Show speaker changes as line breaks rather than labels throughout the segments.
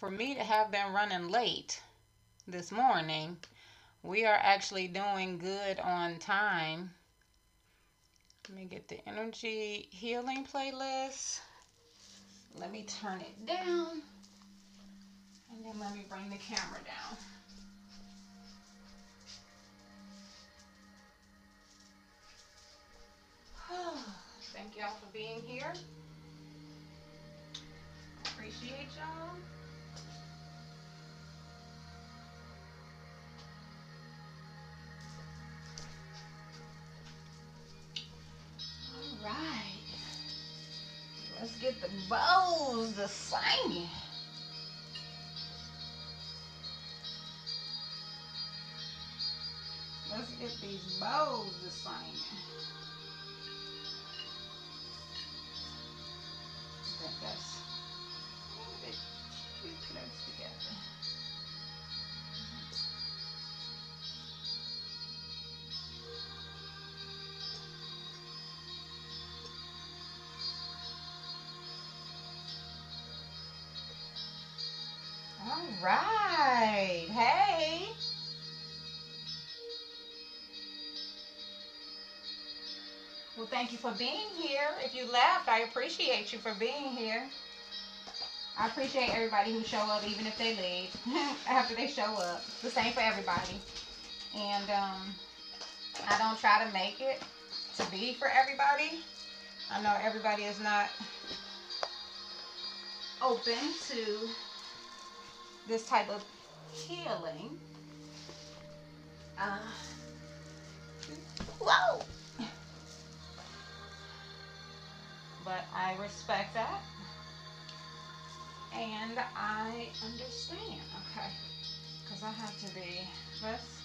for me to have been running late this morning, we are actually doing good on time. Let me get the energy healing playlist. Let me turn it down. And then let me bring the camera down. Thank y'all for being here. Appreciate y'all. The bows the singing. Let's get these bows the singing. I think that's a bit too close together. Right. Hey. Well, thank you for being here. If you left, I appreciate you for being here. I appreciate everybody who show up, even if they leave after they show up. The same for everybody. And um, I don't try to make it to be for everybody. I know everybody is not open to this type of healing. Uh, whoa! But I respect that. And I understand. Okay. Because I have to be. Let's.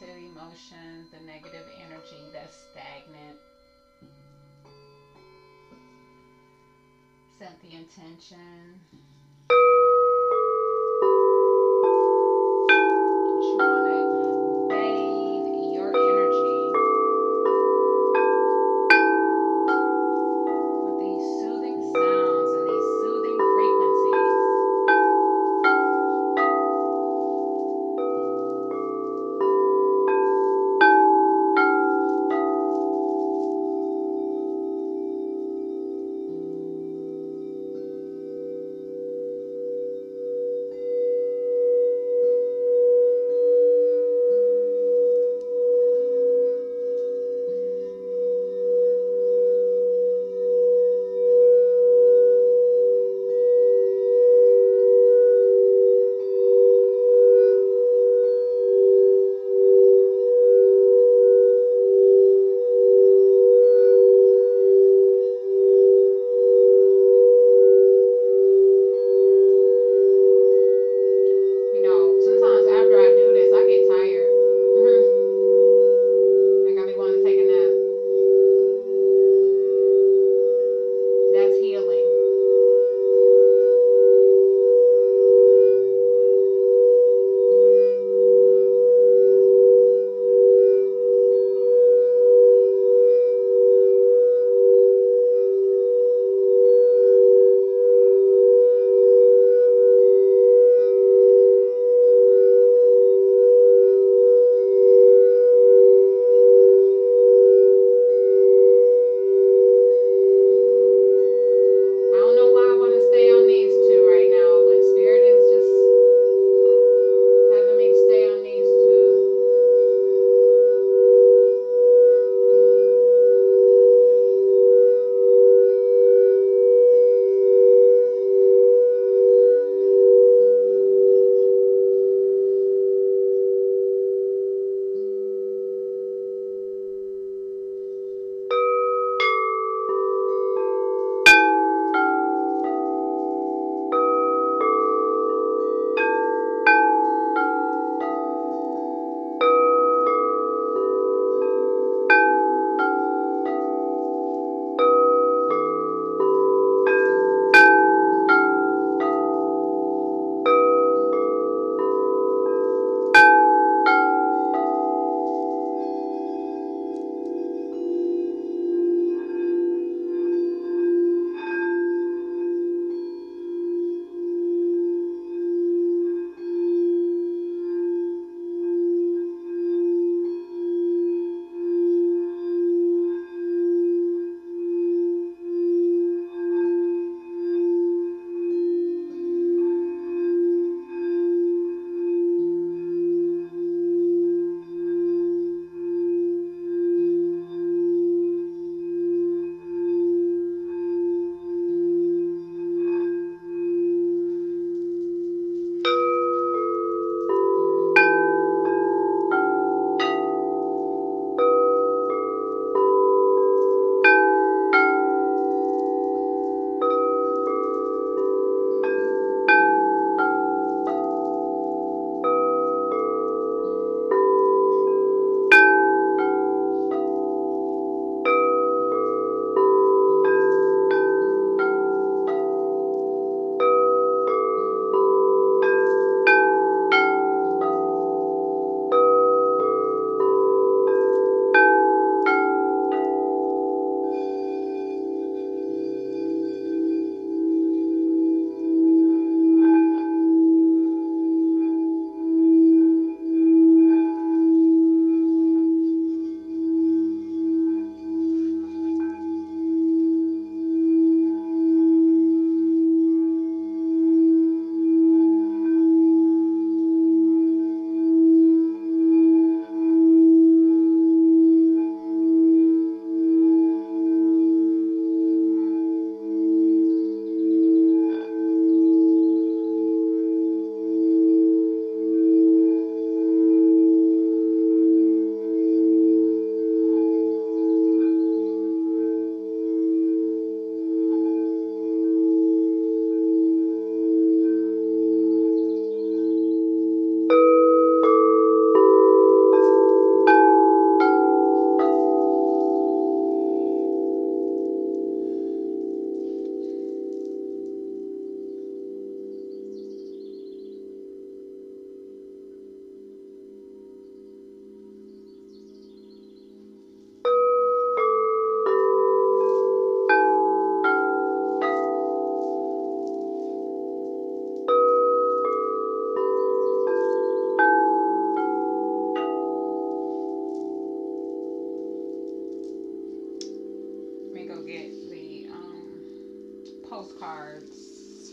negative emotions, the negative energy that's stagnant. Set the intention.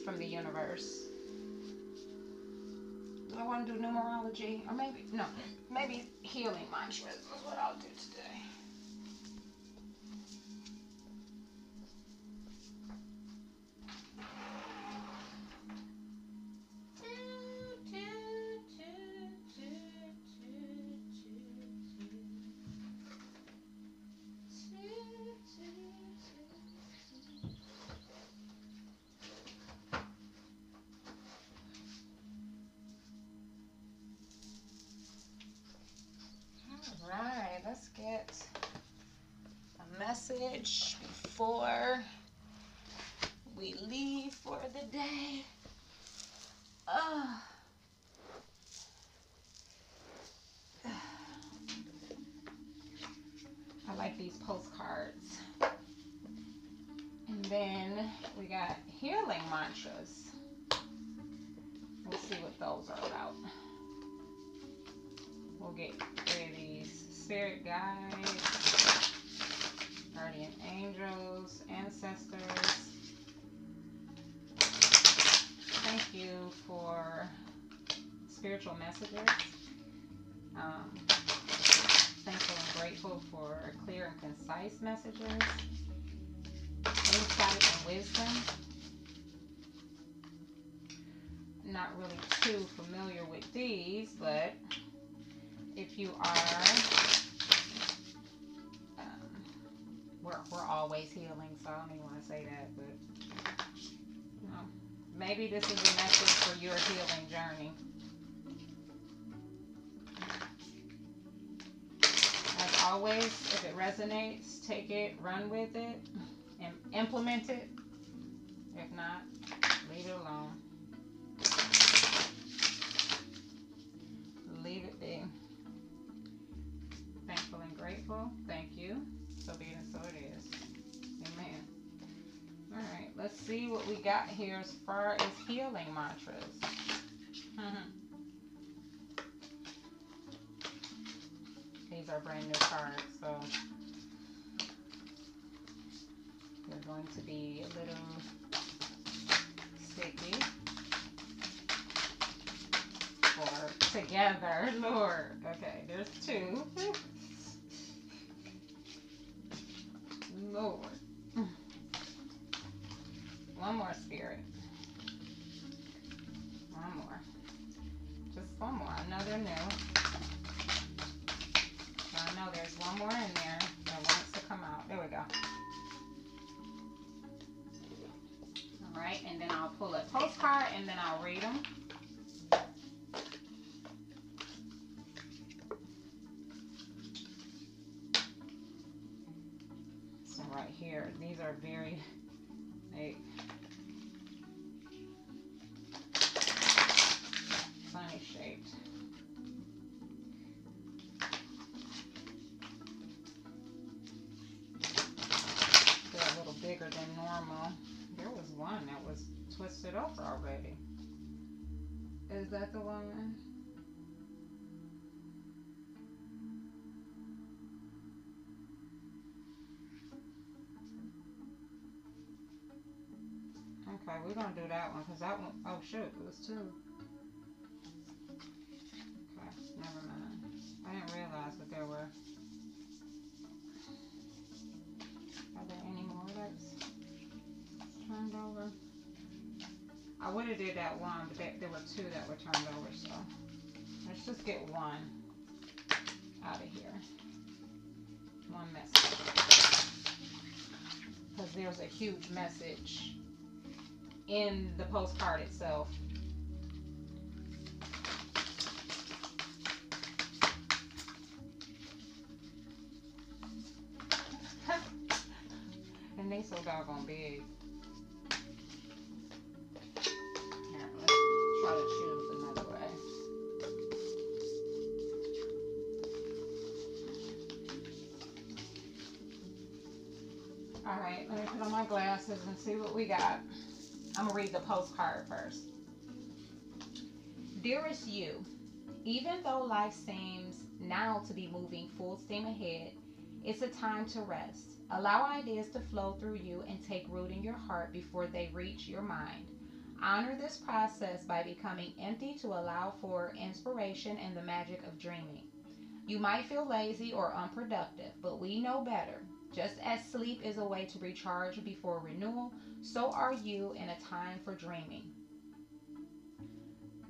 From the universe. I want to do numerology? Or maybe, no, maybe healing mantras is what I'll do today. Postcards. And then we got healing mantras. We'll see what those are about. We'll get these spirit guides, guardian angels, ancestors. Thank you for spiritual messages. Um, thankful and grateful for clear and concise messages, insight and wisdom. Not really too familiar with these, but if you are, um, we're, we're always healing, so I don't even want to say that, but you know, maybe this is a message for your healing journey. Always, if it resonates, take it, run with it, and implement it. If not, leave it alone. Leave it be thankful and grateful. Thank you. So be it and so it is. Amen. All right, let's see what we got here as far as healing mantras. These are brand new cards, so they're going to be a little sticky. For together, Lord. Okay, there's two. Lord. One more spirit. One more. Just one more. Another new. I know there's one more in there that wants to come out. There we go. Alright, and then I'll pull a postcard and then I'll read them. So right here, these are very like funny shaped. Twisted over already. Is that the one? Okay, we're gonna do that one because that one, oh shoot, it was two. I would have did that one, but there, there were two that were turned over, so let's just get one out of here. One message. Because there's a huge message in the postcard itself. and they so doggone big. Glasses and see what we got. I'm going to read the postcard first. Dearest you, even though life seems now to be moving full steam ahead, it's a time to rest, Allow ideas to flow through you and take root in your heart before they reach your mind. Honor this process by becoming empty to allow for inspiration and the magic of dreaming. You might feel lazy or unproductive, but we know better. Just as sleep is a way to recharge before renewal, so are you in a time for dreaming.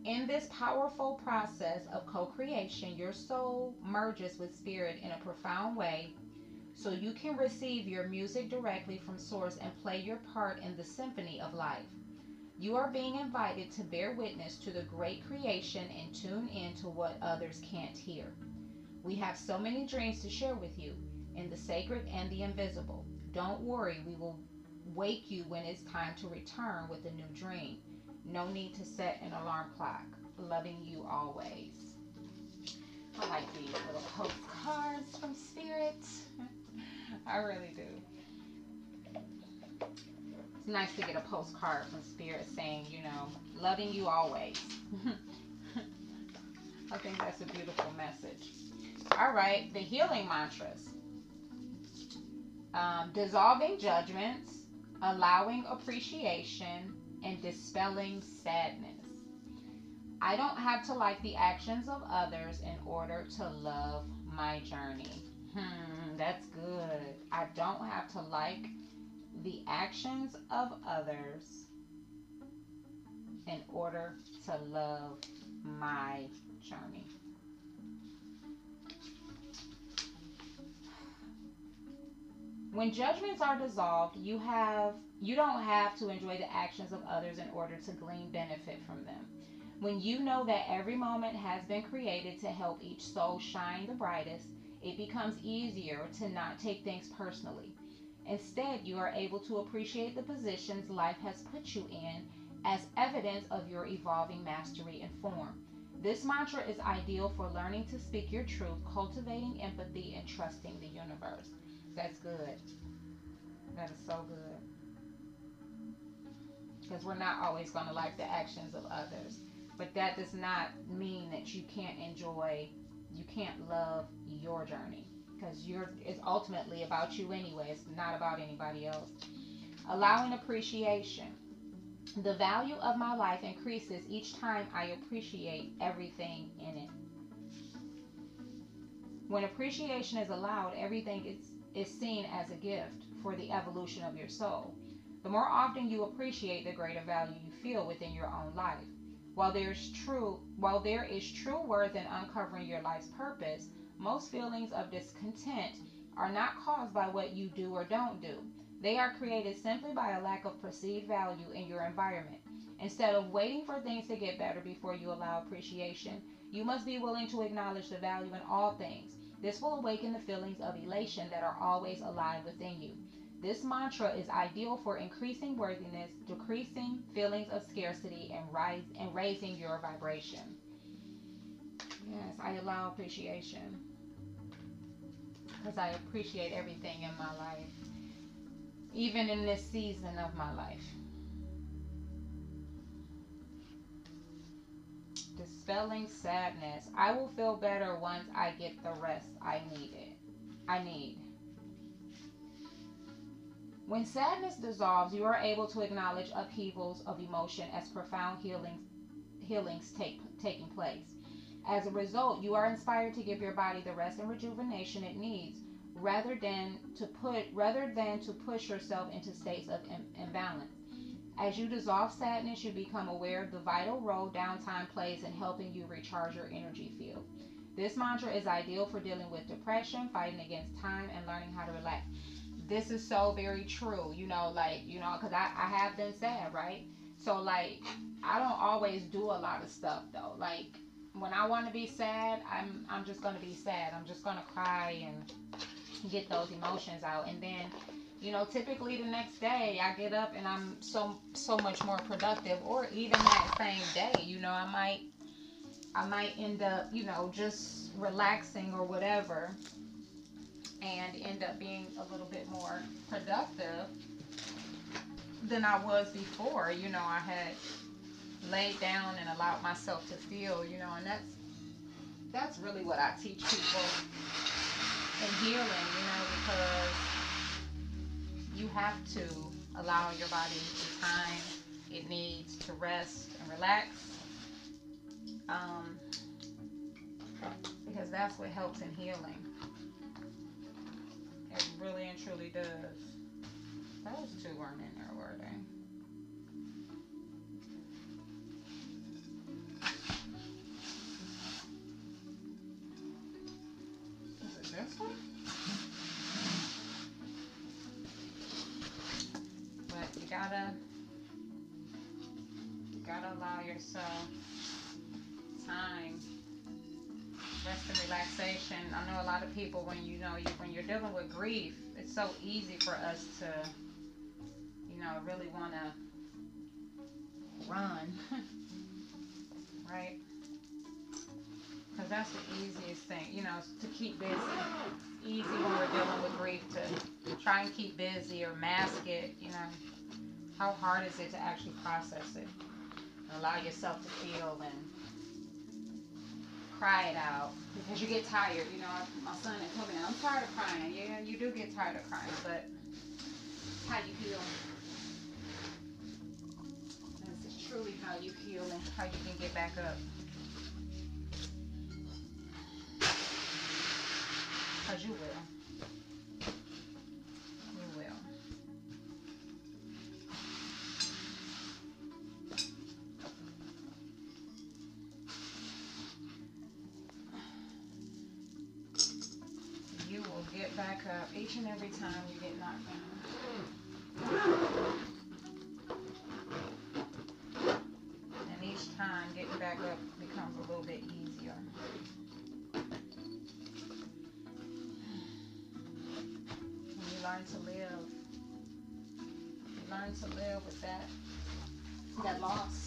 In this powerful process of co creation, your soul merges with spirit in a profound way so you can receive your music directly from source and play your part in the symphony of life. You are being invited to bear witness to the great creation and tune in to what others can't hear. We have so many dreams to share with you in the sacred and the invisible. Don't worry, we will wake you when it's time to return with a new dream. No need to set an alarm clock. Loving you always. I like these little postcards from Spirit. I really do. It's nice to get a postcard from Spirit saying, you know, loving you always. I think that's a beautiful message. All right, the healing mantras. Um, dissolving judgments, allowing appreciation, and dispelling sadness. I don't have to like the actions of others in order to love my journey. Hmm, that's good. I don't have to like the actions of others in order to love my journey. When judgments are dissolved, you have you don't have to enjoy the actions of others in order to glean benefit from them. When you know that every moment has been created to help each soul shine the brightest, it becomes easier to not take things personally. Instead, you are able to appreciate the positions life has put you in as evidence of your evolving mastery and form. This mantra is ideal for learning to speak your truth, cultivating empathy, and trusting the universe. That's good. That is so good. Because we're not always going to like the actions of others. But that does not mean that you can't enjoy you can't love your journey because you're it's ultimately about you anyway it's not about anybody else allowing appreciation the value of my life increases each time i appreciate everything in it when appreciation is allowed everything is, is seen as a gift for the evolution of your soul the more often you appreciate the greater value you feel within your own life while there's true while there is true worth in uncovering your life's purpose, most feelings of discontent are not caused by what you do or don't do. They are created simply by a lack of perceived value in your environment. Instead of waiting for things to get better before you allow appreciation, you must be willing to acknowledge the value in all things. This will awaken the feelings of elation that are always alive within you. This mantra is ideal for increasing worthiness, decreasing feelings of scarcity, and rise and raising your vibration. Yes, I allow appreciation because I appreciate everything in my life, even in this season of my life. Dispelling sadness. I will feel better once I get the rest I needed. I need. When sadness dissolves, you are able to acknowledge upheavals of emotion as profound healings, healings take, taking place. As a result, you are inspired to give your body the rest and rejuvenation it needs, rather than to put rather than to push yourself into states of Im- imbalance. As you dissolve sadness, you become aware of the vital role downtime plays in helping you recharge your energy field. This mantra is ideal for dealing with depression, fighting against time, and learning how to relax this is so very true, you know, like, you know, because I, I have been sad, right? So, like, I don't always do a lot of stuff, though. Like, when I want to be sad, I'm, I'm just going to be sad. I'm just going to cry and get those emotions out. And then, you know, typically the next day I get up and I'm so, so much more productive. Or even that same day, you know, I might, I might end up, you know, just relaxing or whatever and end up being a little bit more productive than I was before. You know, I had laid down and allowed myself to feel, you know, and that's that's really what I teach people in healing, you know, because you have to allow your body the time it needs to rest and relax. Um, because that's what helps in healing. It really and truly does. Those two weren't in there, were they? Is it this one? Gotta, you gotta allow yourself time, rest and relaxation. I know a lot of people when you know you when you're dealing with grief, it's so easy for us to, you know, really want to run, right? Because that's the easiest thing, you know, to keep busy. Easy when we're dealing with grief to try and keep busy or mask it, you know. How hard is it to actually process it? Allow yourself to feel and cry it out because you get tired. You know, my son had told me, I'm tired of crying. Yeah, you do get tired of crying, but how you heal. This is truly how you heal and how you can get back up. Because you will. Back up each and every time you get knocked down. And each time getting back up becomes a little bit easier. When you learn to live, you learn to live with that that loss.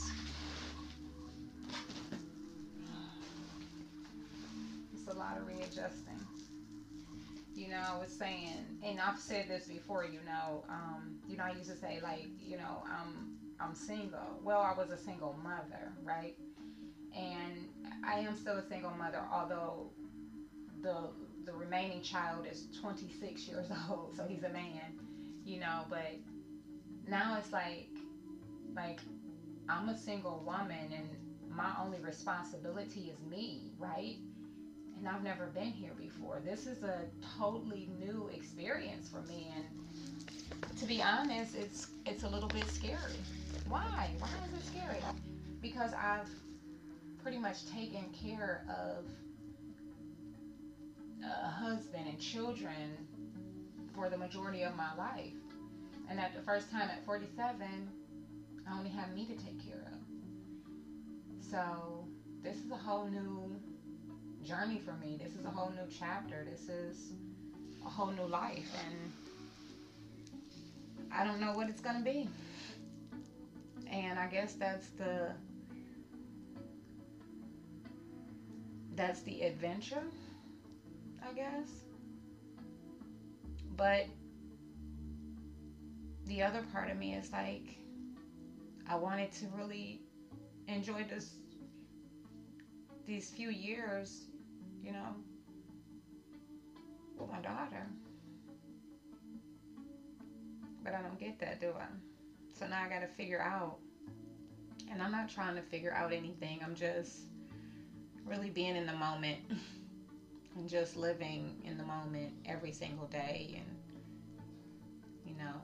And I've said this before. You know, um, you know, I used to say like, you know, I'm I'm single. Well, I was a single mother, right? And I am still a single mother, although the the remaining child is 26 years old, so he's a man, you know. But now it's like, like I'm a single woman, and my only responsibility is me, right? And I've never been here before. This is a totally new experience for me, and to be honest, it's it's a little bit scary. Why? Why is it scary? Because I've pretty much taken care of a husband and children for the majority of my life. And at the first time at 47, I only have me to take care of. So this is a whole new journey for me. This is a whole new chapter. This is a whole new life. And I don't know what it's going to be. And I guess that's the that's the adventure, I guess. But the other part of me is like I wanted to really enjoy this these few years, you know, with my daughter. But I don't get that, do I? So now I got to figure out. And I'm not trying to figure out anything. I'm just really being in the moment and just living in the moment every single day and, you know,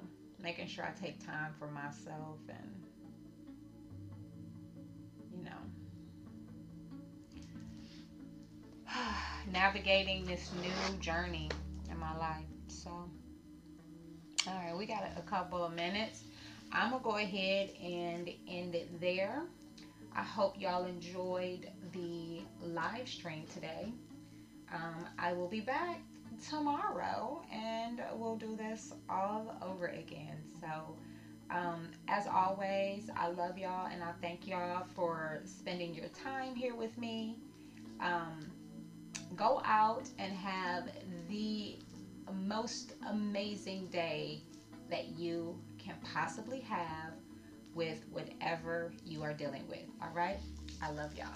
making sure I take time for myself and, navigating this new journey in my life. So, all right, we got a couple of minutes. I'm going to go ahead and end it there. I hope y'all enjoyed the live stream today. Um, I will be back tomorrow and we'll do this all over again. So, um, as always, I love y'all and I thank y'all for spending your time here with me. Um, go out and have the most amazing day that you can possibly have with whatever you are dealing with. All right? I love y'all.